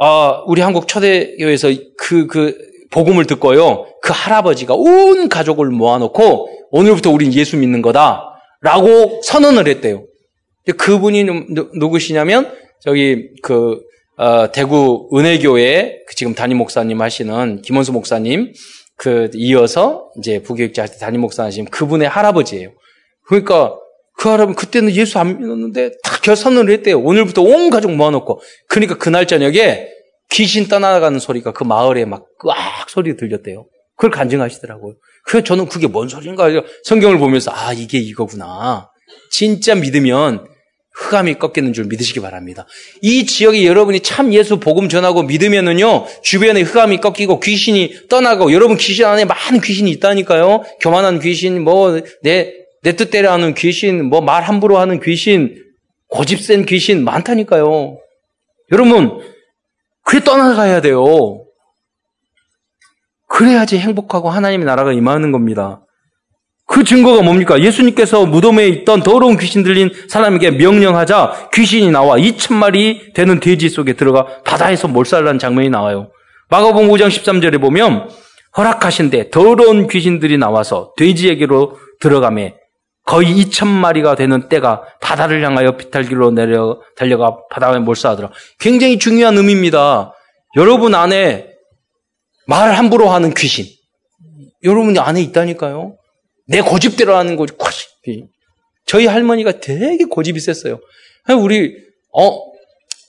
아, 우리 한국 초대교회에서 그, 그, 복음을 듣고요. 그 할아버지가 온 가족을 모아놓고 오늘부터 우린 예수 믿는 거다. 라고 선언을 했대요. 그분이 누구시냐면 저기 그 어, 대구 은혜교회 그 지금 담임 목사님 하시는 김원수 목사님 그 이어서 이제 부교육자 담임 목사 하시는 그분의 할아버지예요. 그러니까 그 할아버지 그때는 예수 안 믿었는데 다 결선을 했대요. 오늘부터 온 가족 모아놓고 그러니까 그날 저녁에 귀신 떠나가는 소리가 그 마을에 막 꽉 소리 들렸대요. 그걸 간증하시더라고요. 그래서 저는 그게 뭔 소리인가 성경을 보면서 아 이게 이거구나. 진짜 믿으면 흑암이 꺾이는 줄 믿으시기 바랍니다. 이 지역에 여러분이 참 예수 복음 전하고 믿으면은요, 주변에 흑암이 꺾이고 귀신이 떠나고, 여러분 귀신 안에 많은 귀신이 있다니까요. 교만한 귀신, 뭐, 내, 내 뜻대로 하는 귀신, 뭐, 말 함부로 하는 귀신, 고집센 귀신 많다니까요. 여러분, 그래 떠나가야 돼요. 그래야지 행복하고 하나님의 나라가 임하는 겁니다. 그 증거가 뭡니까? 예수님께서 무덤에 있던 더러운 귀신 들린 사람에게 명령하자 귀신이 나와 2천 마리 되는 돼지 속에 들어가 바다에서 몰살난 장면이 나와요. 마가복음 5장 13절에 보면 허락하신데 더러운 귀신들이 나와서 돼지에게로 들어가매 거의 2천 마리가 되는 때가 바다를 향하여 비탈길로 내려 달려가 바다에 몰사하더라. 굉장히 중요한 의미입니다. 여러분 안에 말 함부로 하는 귀신 여러분 안에 있다니까요. 내 고집대로 하는 거지. 저희 할머니가 되게 고집이 셌어요. 우리 어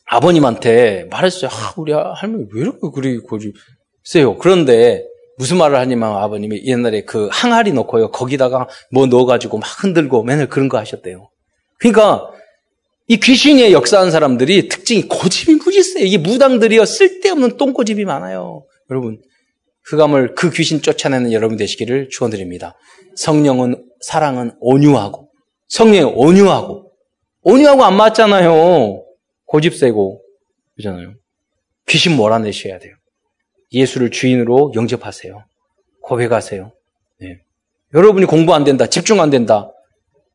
아버님한테 말했어요. 아, 우리 할머니 왜 이렇게 그리 고집 세요? 그런데 무슨 말을 하냐면 아버님이 옛날에 그 항아리 넣고요. 거기다가 뭐 넣어가지고 막 흔들고 맨날 그런 거 하셨대요. 그러니까 이 귀신의 역사한 사람들이 특징이 고집이 무지 세요. 이게 무당들이요. 쓸데없는 똥고집이 많아요. 여러분 흑암을 그 귀신 쫓아내는 여러분 되시기를 축원드립니다. 성령은 사랑은 온유하고 성령이 온유하고 온유하고 안 맞잖아요. 고집세고 그잖아요. 귀신 몰아내셔야 돼요. 예수를 주인으로 영접하세요. 고백하세요. 네. 여러분이 공부 안 된다, 집중 안 된다.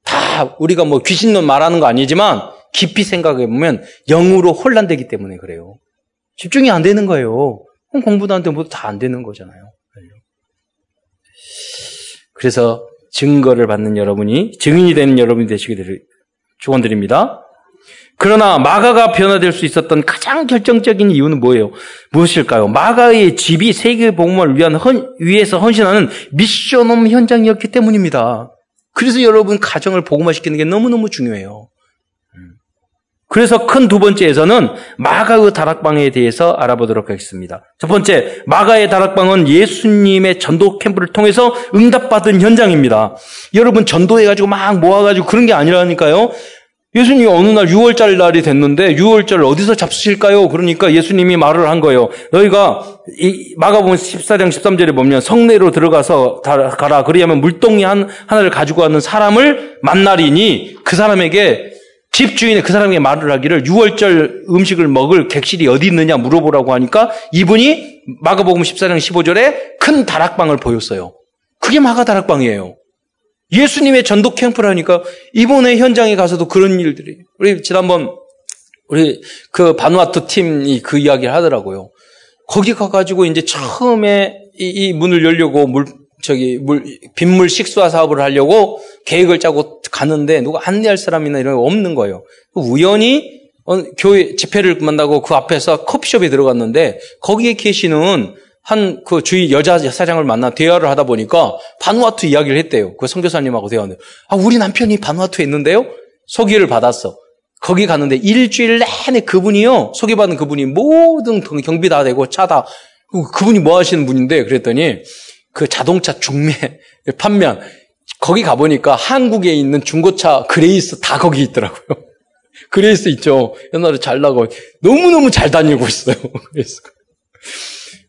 다 우리가 뭐 귀신론 말하는 거 아니지만 깊이 생각해 보면 영으로 혼란되기 때문에 그래요. 집중이 안 되는 거예요. 공부도 안 되고 모두 다안 되는 거잖아요. 그래서 증거를 받는 여러분이 증인이 되는 여러분이 되시기를 축원드립니다. 그러나 마가가 변화될 수 있었던 가장 결정적인 이유는 뭐예요? 무엇일까요? 마가의 집이 세계 복음을 위한 헌, 위해서 헌신하는 미션홈 현장이었기 때문입니다. 그래서 여러분 가정을 복음화시키는 게 너무너무 중요해요. 음. 그래서 큰 두 번째에서는 마가의 다락방에 대해서 알아보도록 하겠습니다. 첫 번째, 마가의 다락방은 예수님의 전도 캠프를 통해서 응답받은 현장입니다. 여러분 전도해가지고 막 모아가지고 그런 게 아니라니까요. 예수님이 어느 날 6월절 날이 됐는데 6월절 어디서 잡수실까요? 그러니까 예수님이 말을 한 거예요. 너희가 이 마가복음 14장 13절에 보면 성내로 들어가서 가라. 그리하면 물동이 한 하나를 가지고 왔는 사람을 만나리니 그 사람에게 집주인이 그 사람에게 말을 하기를 6월절 음식을 먹을 객실이 어디 있느냐 물어보라고 하니까 이분이 마가복음 14장 15절에 큰 다락방을 보였어요. 그게 마가 다락방이에요. 예수님의 전도 캠프라니까 이번에 현장에 가서도 그런 일들이 우리 지난번 우리 그 바누아투 팀이 그 이야기를 하더라고요. 거기 가가지고 이제 처음에 이, 이 문을 열려고 물 저기 물 빗물 식수화 사업을 하려고 계획을 짜고 가는데 누가 안내할 사람이나 이런 거 없는 거예요. 우연히 어, 교회 집회를 만나고 그 앞에서 커피숍에 들어갔는데 거기에 계시는 한 그 주위 여자 사장을 만나 대화를 하다 보니까 바누아투 이야기를 했대요. 그 선교사님하고 대화하는데 아 우리 남편이 바누아투에 있는데요. 소개를 받았어. 거기 갔는데 일주일 내내 그분이요 소개받은 그분이 모든 경비 다 되고 차다 그분이 뭐 하시는 분인데 그랬더니 그 자동차 중매 판매한 거기 가보니까 한국에 있는 중고차 그레이스 다 거기 있더라고요. 그레이스 있죠. 옛날에 잘 나고 너무너무 잘 다니고 있어요. 그래서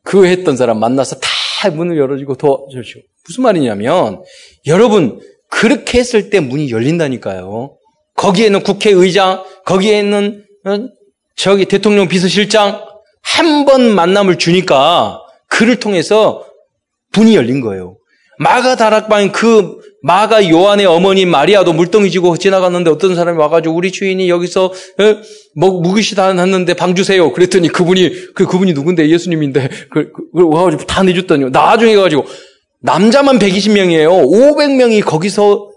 그 했던 사람 만나서 다 문을 열어주고 도와주시고. 무슨 말이냐면, 여러분, 그렇게 했을 때 문이 열린다니까요. 거기에는 국회의장, 거기에는, 어, 저기 대통령 비서실장, 한 번 만남을 주니까 그를 통해서 문이 열린 거예요. 마가 다락방인 그 마가 요한의 어머니 마리아도 물동이 지고 지나갔는데 어떤 사람이 와가지고 우리 주인이 여기서 뭐 묵으시다 했는데 방 주세요. 그랬더니 그분이 그 그분이 누군데 예수님인데 그, 그, 그 와가지고 다 내줬더니 나중에 가지고 남자만 120명이에요. 500명이 거기서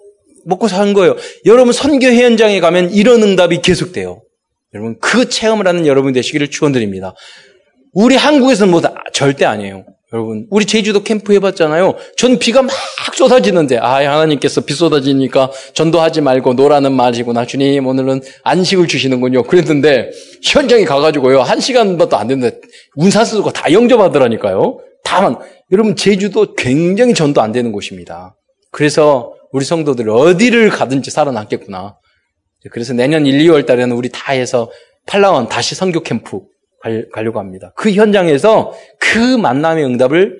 먹고 사는 거예요. 여러분 선교 현장에 가면 이런 응답이 계속돼요. 여러분 그 체험을 하는 여러분 되시기를 축원드립니다. 우리 한국에서는 뭐 절대 아니에요. 여러분, 우리 제주도 캠프 해봤잖아요. 전 비가 막 쏟아지는데, 아, 하나님께서 비 쏟아지니까 전도하지 말고 노라는 말이구나. 주님, 오늘은 안식을 주시는군요. 그랬는데, 현장에 가가지고요. 한 시간도 안 됐는데, 운사 쓰고 다 영접하더라니까요. 다만, 여러분, 제주도 굉장히 전도 안 되는 곳입니다. 그래서 우리 성도들 어디를 가든지 살아남겠구나. 그래서 내년 1, 2월 달에는 우리 다 해서 팔라원 다시 성교 캠프 가려고 합니다. 그 현장에서 그 만남의 응답을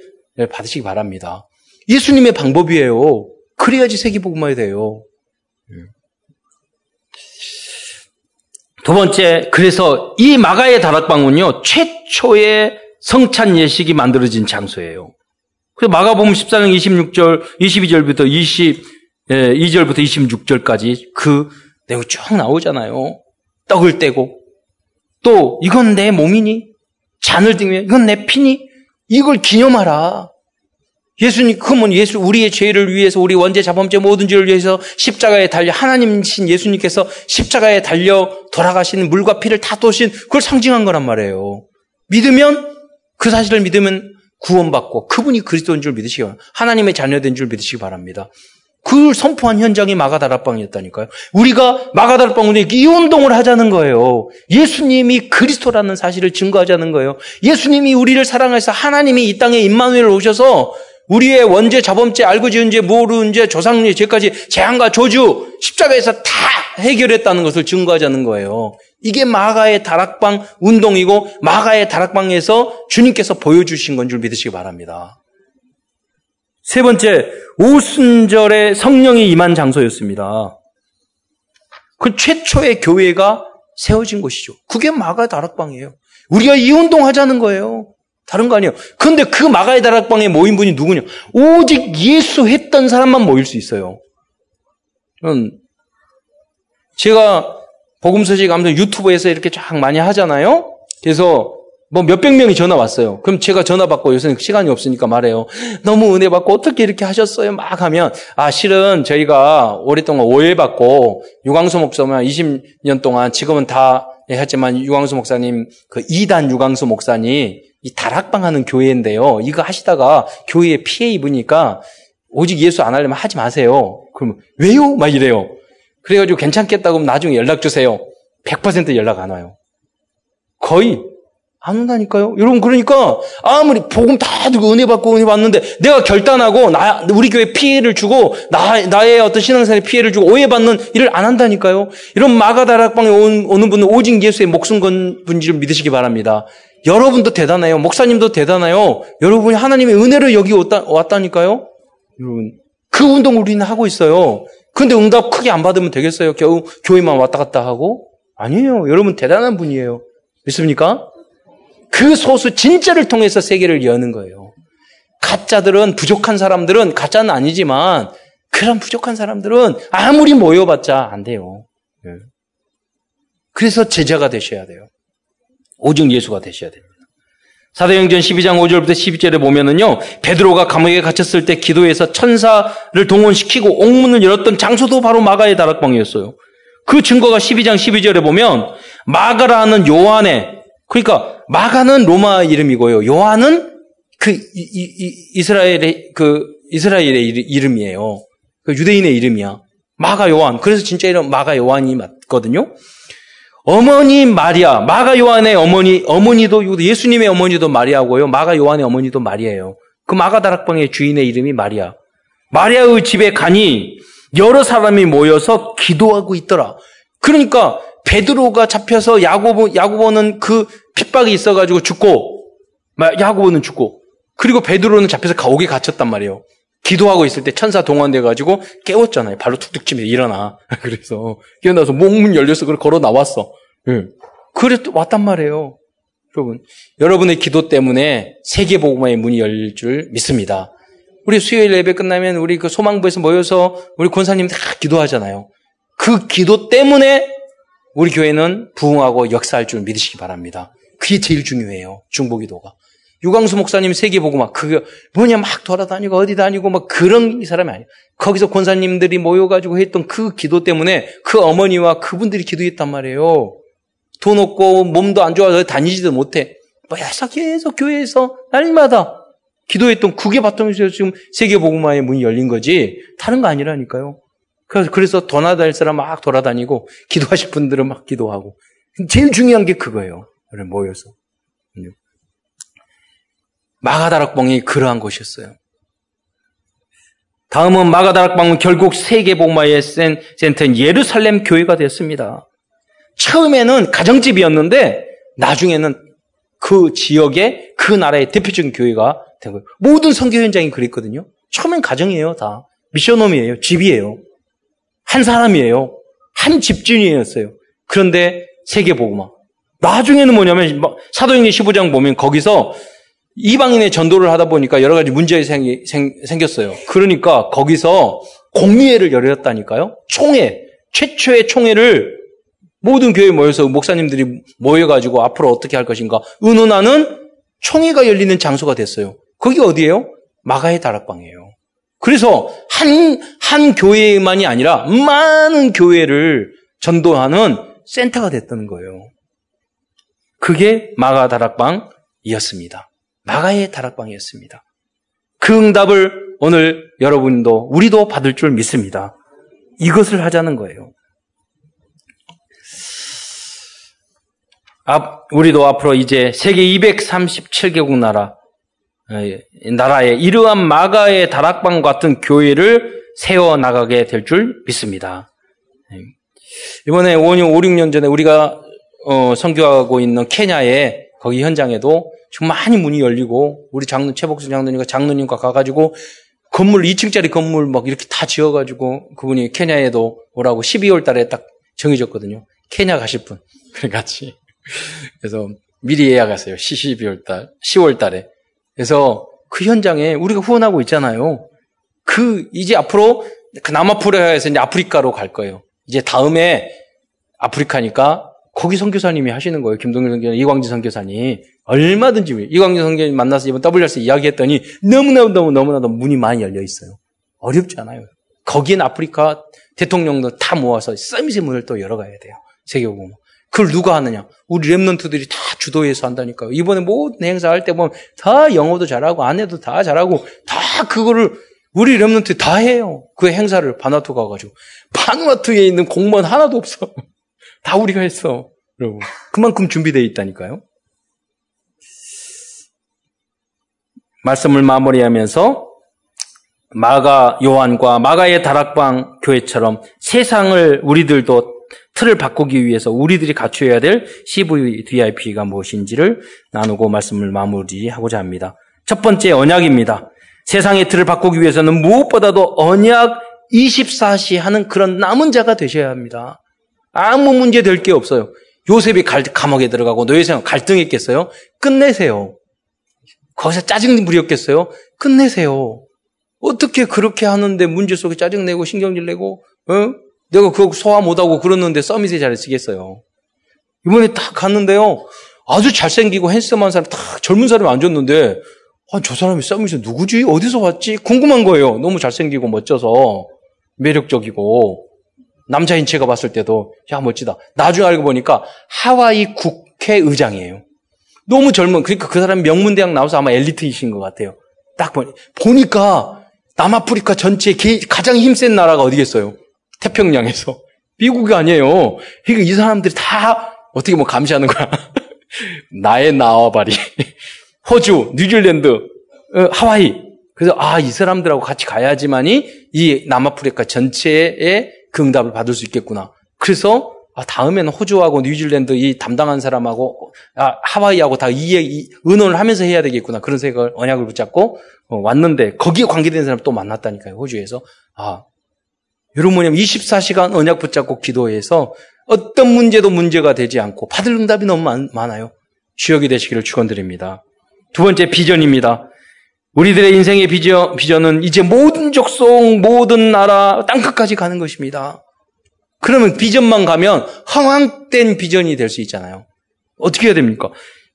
받으시기 바랍니다. 예수님의 방법이에요. 그래야지 세계복음화야 돼요. 두 번째, 그래서 이 마가의 다락방은요, 최초의 성찬 예식이 만들어진 장소예요. 그래서 마가복음 14장 26절, 22절부터 22절부터 26절까지 그 내용 쭉 나오잖아요. 떡을 떼고 또 이건 내 몸이니 잔을 등며 이건 내 피니 이걸 기념하라. 예수님 그러면 예수 우리의 죄를 위해서 우리 원죄 자범죄 모든 죄를 위해서 십자가에 달려 하나님신 예수님께서 십자가에 달려 돌아가신 물과 피를 다 도신 그걸 상징한 거란 말이에요. 믿으면 그 사실을 믿으면 구원받고 그분이 그리스도인 줄 믿으시기 바랍니다. 하나님의 자녀된 줄 믿으시기 바랍니다. 그걸 선포한 현장이 마가다락방이었다니까요. 우리가 마가다락방에 이 운동을 하자는 거예요. 예수님이 그리스도라는 사실을 증거하자는 거예요. 예수님이 우리를 사랑해서 하나님이 이 땅에 임마누엘 오셔서 우리의 원죄, 자범죄, 알고 지은 죄, 모르는 죄, 조상의 죄까지 재앙과 조주 십자가에서 다 해결했다는 것을 증거하자는 거예요. 이게 마가의 다락방 운동이고 마가의 다락방에서 주님께서 보여주신 건 줄 믿으시기 바랍니다. 세 번째, 오순절에 성령이 임한 장소였습니다. 그 최초의 교회가 세워진 곳이죠. 그게 마가 다락방이에요. 우리가 이 운동 하자는 거예요. 다른 거 아니에요. 그런데 그 마가의 다락방에 모인 분이 누구냐? 오직 예수 했던 사람만 모일 수 있어요. 제가 복음서식 아무튼 유튜브에서 이렇게 쫙 많이 하잖아요. 그래서 뭐 몇백 명이 전화 왔어요. 그럼 제가 전화 받고 요새는 시간이 없으니까 말해요. 너무 은혜 받고 어떻게 이렇게 하셨어요? 막 하면 아 실은 저희가 오랫동안 오해받고 유광수 목사만 20년 동안 지금은 다 했지만 유광수 목사님 그 2단 유광수 목사님 이 다락방 하는 교회인데요. 이거 하시다가 교회에 피해 입으니까 오직 예수 안 하려면 하지 마세요. 그러면 왜요? 막 이래요. 그래가지고 괜찮겠다고 하면 나중에 연락 주세요. 100% 연락 안 와요. 거의 안 온다니까요. 여러분 그러니까 아무리 복음 다 듣고 은혜 받고 은혜 받는데 내가 결단하고 나 우리 교회 피해를 주고 나 나의 어떤 신앙생활에 피해를 주고 오해받는 일을 안 한다니까요. 이런 마가다락방에 온, 오는 분은 오직 예수의 목숨 건 분지를 믿으시기 바랍니다. 여러분도 대단해요. 목사님도 대단해요. 여러분이 하나님의 은혜를 여기 왔다, 왔다니까요. 여러분 그 운동 우리는 하고 있어요. 근데 응답 크게 안 받으면 되겠어요? 겨우 교회만 왔다 갔다 하고 아니에요. 여러분 대단한 분이에요. 믿습니까? 그 소수 진짜를 통해서 세계를 여는 거예요. 가짜들은 부족한 사람들은 가짜는 아니지만 그런 부족한 사람들은 아무리 모여봤자 안 돼요. 예. 그래서 제자가 되셔야 돼요. 오직 예수가 되셔야 됩니다. 사도행전 12장 5절부터 12절에 보면은요, 베드로가 감옥에 갇혔을 때 기도해서 천사를 동원시키고 옥문을 열었던 장소도 바로 마가의 다락방이었어요. 그 증거가 12장 12절에 보면 마가라는 요한의 그러니까 마가는 로마 이름이고요. 요한은 그 이, 이, 이 스라엘의 그 이스라엘의 이름이에요. 그 유대인의 이름이야. 마가 요한. 그래서 진짜 이름 마가 요한이 맞거든요. 어머니 마리아, 마가 요한의 어머니, 어머니도 예수님의 어머니도 마리아고요. 마가 요한의 어머니도 마리아예요. 그 마가 다락방의 주인의 이름이 마리아. 마리아의 집에 가니 여러 사람이 모여서 기도하고 있더라. 그러니까 베드로가 잡혀서 야고보 야고보는 그 핍박이 있어가지고 죽고 야고보는 죽고 그리고 베드로는 잡혀서 가옥에 갇혔단 말이에요. 기도하고 있을 때 천사 동원돼 가지고 깨웠잖아요. 발로 툭툭 치면서 일어나. 그래서 깨어나서 목문 열려서 그걸 걸어 나왔어. 응. 그래 또 왔단 말이에요. 여러분, 여러분의 기도 때문에 세계 복음화의 문이 열릴 줄 믿습니다. 우리 수요일 예배 끝나면 우리 그 소망부에서 모여서 우리 권사님 다 기도하잖아요. 그 기도 때문에 우리 교회는 부흥하고 역사할 줄 믿으시기 바랍니다. 그게 제일 중요해요. 중보기도가. 유광수 목사님 세계 보고 막 그게 뭐냐 막 돌아다니고 어디 다니고 막 그런 사람이 아니에요. 거기서 권사님들이 모여가지고 했던 그 기도 때문에 그 어머니와 그분들이 기도했단 말이에요. 돈 없고 몸도 안 좋아서 다니지도 못해. 뭐야서 계속 교회에서 날마다 기도했던 그게 바탕에서 지금 세계 복음화의 문이 열린 거지 다른 거 아니라니까요. 그래서, 그래서 도나다닐 사람 막 돌아다니고, 기도하실 분들은 막 기도하고. 제일 중요한 게 그거예요. 모여서. 마가다락방이 그러한 곳이었어요. 다음은 마가다락방은 결국 세계복마의 센터인 예루살렘 교회가 되었습니다. 처음에는 가정집이었는데 나중에는 그 지역의 그 나라의 대표적인 교회가 된 거예요. 모든 선교 현장이 그랬거든요. 처음엔 가정이에요, 다. 미션홈이에요, 집이에요. 한 사람이에요. 한 집주인이었어요. 그런데 세계보고마. 나중에는 뭐냐면 사도행전 15장 보면 거기서 이방인의 전도를 하다 보니까 여러 가지 문제가 생, 생겼어요. 그러니까 거기서 공의회를 열렸다니까요. 총회, 최초의 총회를 모든 교회에 모여서 목사님들이 모여가지고 앞으로 어떻게 할 것인가 의논하는 총회가 열리는 장소가 됐어요. 거기 어디예요? 마가의 다락방이에요. 그래서 한, 한 교회만이 아니라 많은 교회를 전도하는 센터가 됐다는 거예요. 그게 마가 다락방이었습니다. 마가의 다락방이었습니다. 그 응답을 오늘 여러분도, 우리도 받을 줄 믿습니다. 이것을 하자는 거예요. 우리도 앞으로 이제 세계 237개국 나라, 나라에 이러한 마가의 다락방 같은 교회를 세워 나가게 될 줄 믿습니다. 이번에 5년, 5, 6년 전에 우리가 어, 선교하고 있는 케냐에 거기 현장에도 좀 많이 문이 열리고 우리 장로 최복수 장로님과 장로님과 가가지고 건물 2층짜리 건물 막 이렇게 다 지어가지고 그분이 케냐에도 오라고 12월 달에 딱 정해졌거든요. 케냐 가실 분. 그래 같이. 그래서 미리 예약하세요. 12월 달, 10월 달에. 그래서 그 현장에 우리가 후원하고 있잖아요. 그 이제 앞으로 그 남아프리카에서 이제 아프리카로 갈 거예요. 이제 다음에 아프리카니까 거기 선교사님이 하시는 거예요. 김동일 선교사, 이광진 선교사님. 얼마든지 이광진 선교사님 만나서 이번 WRC 이야기했더니 너무나도 너무 너무나도 문이 많이 열려 있어요. 어렵지 않아요. 거기엔 아프리카 대통령도 다 모아서 summit의 문을 또 열어가야 돼요. 세계복음화 그걸 누가 하느냐? 우리 remnant들이 다 주도해서 한다니까요. 이번에 모든 행사 할 때 보면 다 영어도 잘하고 안내도 다 잘하고 다 그거를 우리 remnant 다 해요. 그 행사를 바누아투 가가지고. 바누아투에 있는 공무원 하나도 없어. 다 우리가 했어. 여러분. 그만큼 준비되어 있다니까요. 말씀을 마무리하면서 마가 요한과 마가의 다락방 교회처럼 세상을 우리들도 틀을 바꾸기 위해서 우리들이 갖춰야 될 CVDIP가 무엇인지를 나누고 말씀을 마무리하고자 합니다. 첫 번째 언약입니다. 세상의 틀을 바꾸기 위해서는 무엇보다도 언약 24시 하는 그런 남은 자가 되셔야 합니다. 아무 문제 될 게 없어요. 요셉이 감옥에 들어가고 노예생 갈등했겠어요? 끝내세요. 거기서 짜증 부렸겠어요? 끝내세요. 어떻게 그렇게 하는데 문제 속에 짜증내고 신경질 내고, 어? 내가 그거 소화 못하고 그러는데 서밋에 잘 쓰겠어요. 이번에 딱 갔는데요. 아주 잘생기고 핸섬한 사람, 딱 젊은 사람이 앉았는데, 아, 저 사람이 서밋에 누구지? 어디서 왔지? 궁금한 거예요. 너무 잘생기고 멋져서, 매력적이고, 남자인 제가 봤을 때도, 야, 멋지다. 나중에 알고 보니까 하와이 국회의장이에요. 너무 젊은, 그러니까 그 사람 명문대학 나와서 아마 엘리트이신 것 같아요. 딱 보니, 보니까 남아프리카 전체에 가장 힘센 나라가 어디겠어요? 태평양에서. 미국이 아니에요. 그러니까 이 사람들이 다 어떻게 뭐 감시하는 거야. 나의 나와바리. 호주, 뉴질랜드, 어, 하와이. 그래서 아, 이 사람들하고 같이 가야지만이 이 남아프리카 전체의 그 응답을 받을 수 있겠구나. 그래서 아, 다음에는 호주하고 뉴질랜드 이 담당한 사람하고 아, 하와이하고 다 이, 이 의논을 하면서 해야 되겠구나. 그런 생각을 언약을 붙잡고 어, 왔는데 거기에 관계된 사람 또 만났다니까요. 호주에서. 아, 여러분 뭐냐면 24시간 언약 붙잡고 기도해서 어떤 문제도 문제가 되지 않고 받을 응답이 너무 많, 많아요. 주역이 되시기를 축원드립니다. 두 번째 비전입니다. 우리들의 인생의 비전, 비전은 이제 모든 족속, 모든 나라, 땅끝까지 가는 것입니다. 그러면 비전만 가면 허황된 비전이 될 수 있잖아요. 어떻게 해야 됩니까?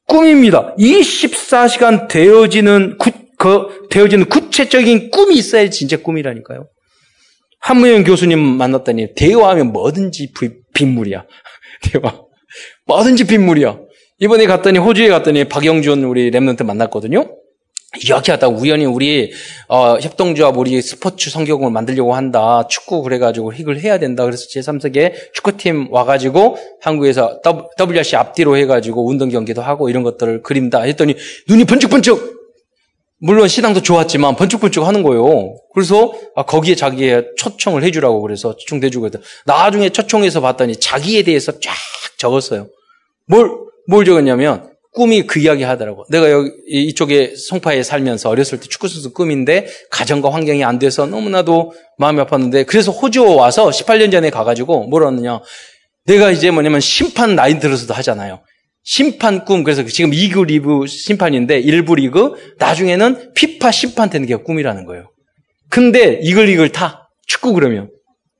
꿈입니다. 24시간 되어지는 구, 그, 되어지는 구체적인 꿈이 있어야 진짜 꿈이라니까요. 한무영 교수님 만났더니 대화하면 뭐든지 빗물이야. 대화. 뭐든지 빗물이야. 이번에 갔더니 호주에 갔더니 박영준 우리 랩런트 만났거든요. 이렇게 하다 우연히 우리 어, 협동조합 우리 스포츠 성경을 만들려고 한다. 축구 그래가지고 이걸 해야 된다. 그래서 제3세계 축구팀 와가지고 한국에서 WRC 앞뒤로 해가지고 운동 경기도 하고 이런 것들을 그린다 했더니 눈이 번쩍번쩍 물론 신앙도 좋았지만 번쩍번쩍 하는 거예요. 그래서 아, 거기에 자기의 초청을 해주라고 그래서 초청해주고 했더 나중에 초청해서 봤더니 자기에 대해서 쫙 적었어요. 뭘, 뭘 적었냐면 꿈이 그 이야기 하더라고. 내가 여기 이쪽에 송파에 살면서 어렸을 때 축구선수 꿈인데 가정과 환경이 안 돼서 너무나도 마음이 아팠는데 그래서 호주 와서 18년 전에 가가지고 뭐라느냐. 내가 이제 뭐냐면 심판 나이 들어서도 하잖아요. 심판 꿈, 그래서 지금 2부 리그 심판인데 1부 리그, 나중에는 피파 심판 되는 게 꿈이라는 거예요. 근데 이글이글 타. 축구 그러면.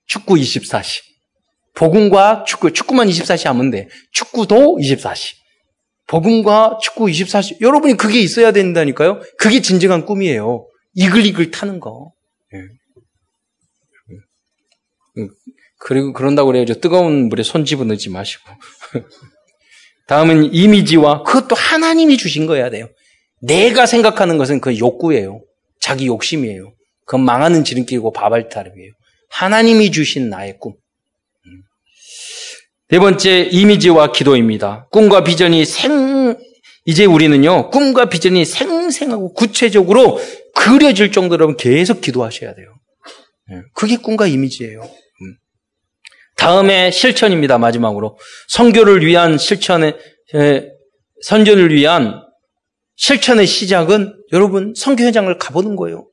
축구 24시. 복음과 축구, 축구만 24시 하면 돼. 축구도 24시. 복음과 축구 24시. 여러분이 그게 있어야 된다니까요. 그게 진정한 꿈이에요. 이글이글 타는 거. 예. 그리고 그런다고 그래야죠. 뜨거운 물에 손 집어넣지 마시고. 다음은 이미지와 그것도 하나님이 주신 거여야 돼요. 내가 생각하는 것은 그 욕구예요. 자기 욕심이에요. 그건 망하는 지름길이고 바발타름이에요. 하나님이 주신 나의 꿈. 음. 네 번째 이미지와 기도입니다. 꿈과 비전이 생 이제 우리는요 꿈과 비전이 생생하고 구체적으로 그려질 정도로 계속 기도하셔야 돼요. 예. 그게 꿈과 이미지예요. 다음에 실천입니다. 마지막으로 선교를 위한 실천의 선전을 위한 실천의 시작은 여러분 선교 현장을 가보는 거예요.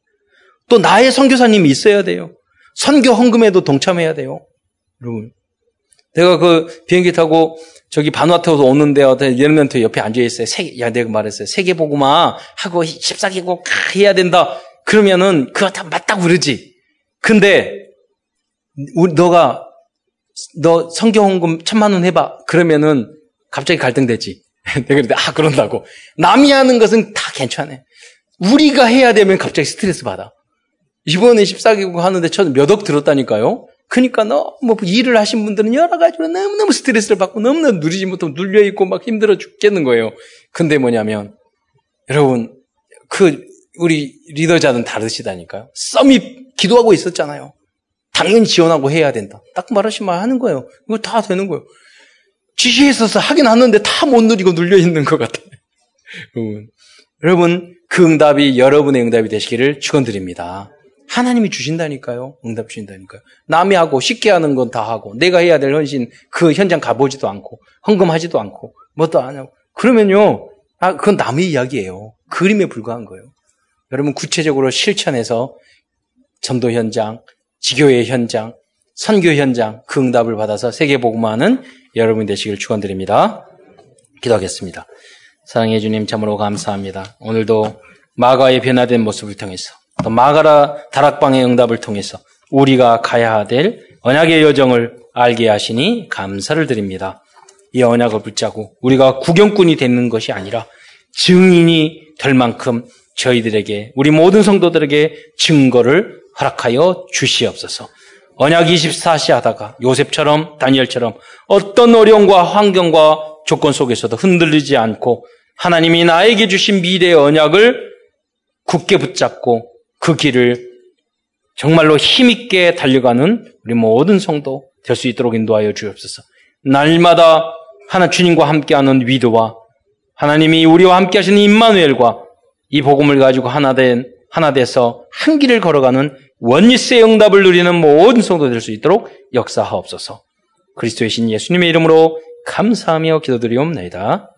또 나의 선교사님이 있어야 돼요. 선교 헌금에도 동참해야 돼요. 여러분. 내가 그 비행기 타고 저기 바누아투에서 오는데 어떤 연멘트 옆에 앉아 있어요. 세, 야 내가 말했어요. 세계 보고마 하고 14개국 해야 된다. 그러면은 그거 다 맞다고 그러지. 근데 우리 너가 너 성경 헌금 천만 원 해봐. 그러면은 갑자기 갈등되지. 내가 그랬더니 아 그런다고. 남이 하는 것은 다 괜찮아. 우리가 해야 되면 갑자기 스트레스 받아. 이번에 14개국 하는데 저는 몇 억 들었다니까요. 그러니까 너뭐 일을 하신 분들은 여러 가지로 너무너무 스트레스를 받고 너무너무 누리지 못하고 눌려있고 막 힘들어 죽겠는 거예요. 근데 뭐냐면 여러분 그 우리 리더자는 다르시다니까요. 썸이 기도하고 있었잖아요. 당연히 지원하고 해야 된다. 딱 말하시면 하는 거예요. 이거 다 되는 거예요. 지시했어서 하긴 하는데 다 못 누리고 눌려 있는 것 같아요. 여러분, 그 응답이 여러분의 응답이 되시기를 축원드립니다. 하나님이 주신다니까요. 응답 주신다니까요. 남이 하고 쉽게 하는 건 다 하고 내가 해야 될 헌신 그 현장 가보지도 않고 헌금하지도 않고 뭐도 안 하고 그러면요. 아 그건 남의 이야기예요. 그림에 불과한 거예요. 여러분 구체적으로 실천해서 전도 현장, 지교회 현장, 선교 현장 그 응답을 받아서 세계 복음화하는 여러분 되시길 축원드립니다. 기도하겠습니다. 사랑해 주님 참으로 감사합니다. 오늘도 마가의 변화된 모습을 통해서 또 마가라 다락방의 응답을 통해서 우리가 가야 될 언약의 여정을 알게 하시니 감사를 드립니다. 이 언약을 붙잡고 우리가 구경꾼이 되는 것이 아니라 증인이 될 만큼 저희들에게 우리 모든 성도들에게 증거를 허락하여 주시옵소서. 언약 24시 하다가 요셉처럼 다니엘처럼 어떤 어려움과 환경과 조건 속에서도 흔들리지 않고 하나님이 나에게 주신 미래의 언약을 굳게 붙잡고 그 길을 정말로 힘있게 달려가는 우리 모든 성도 될 수 있도록 인도하여 주옵소서. 날마다 하나 주님과 함께하는 위도와 하나님이 우리와 함께 하시는 임마누엘과 이 복음을 가지고 하나 된 하나 돼서 한 길을 걸어가는 원리스의 응답을 누리는 모든 성도 될 수 있도록 역사하옵소서. 그리스도의 신 예수님의 이름으로 감사하며 기도드리옵나이다.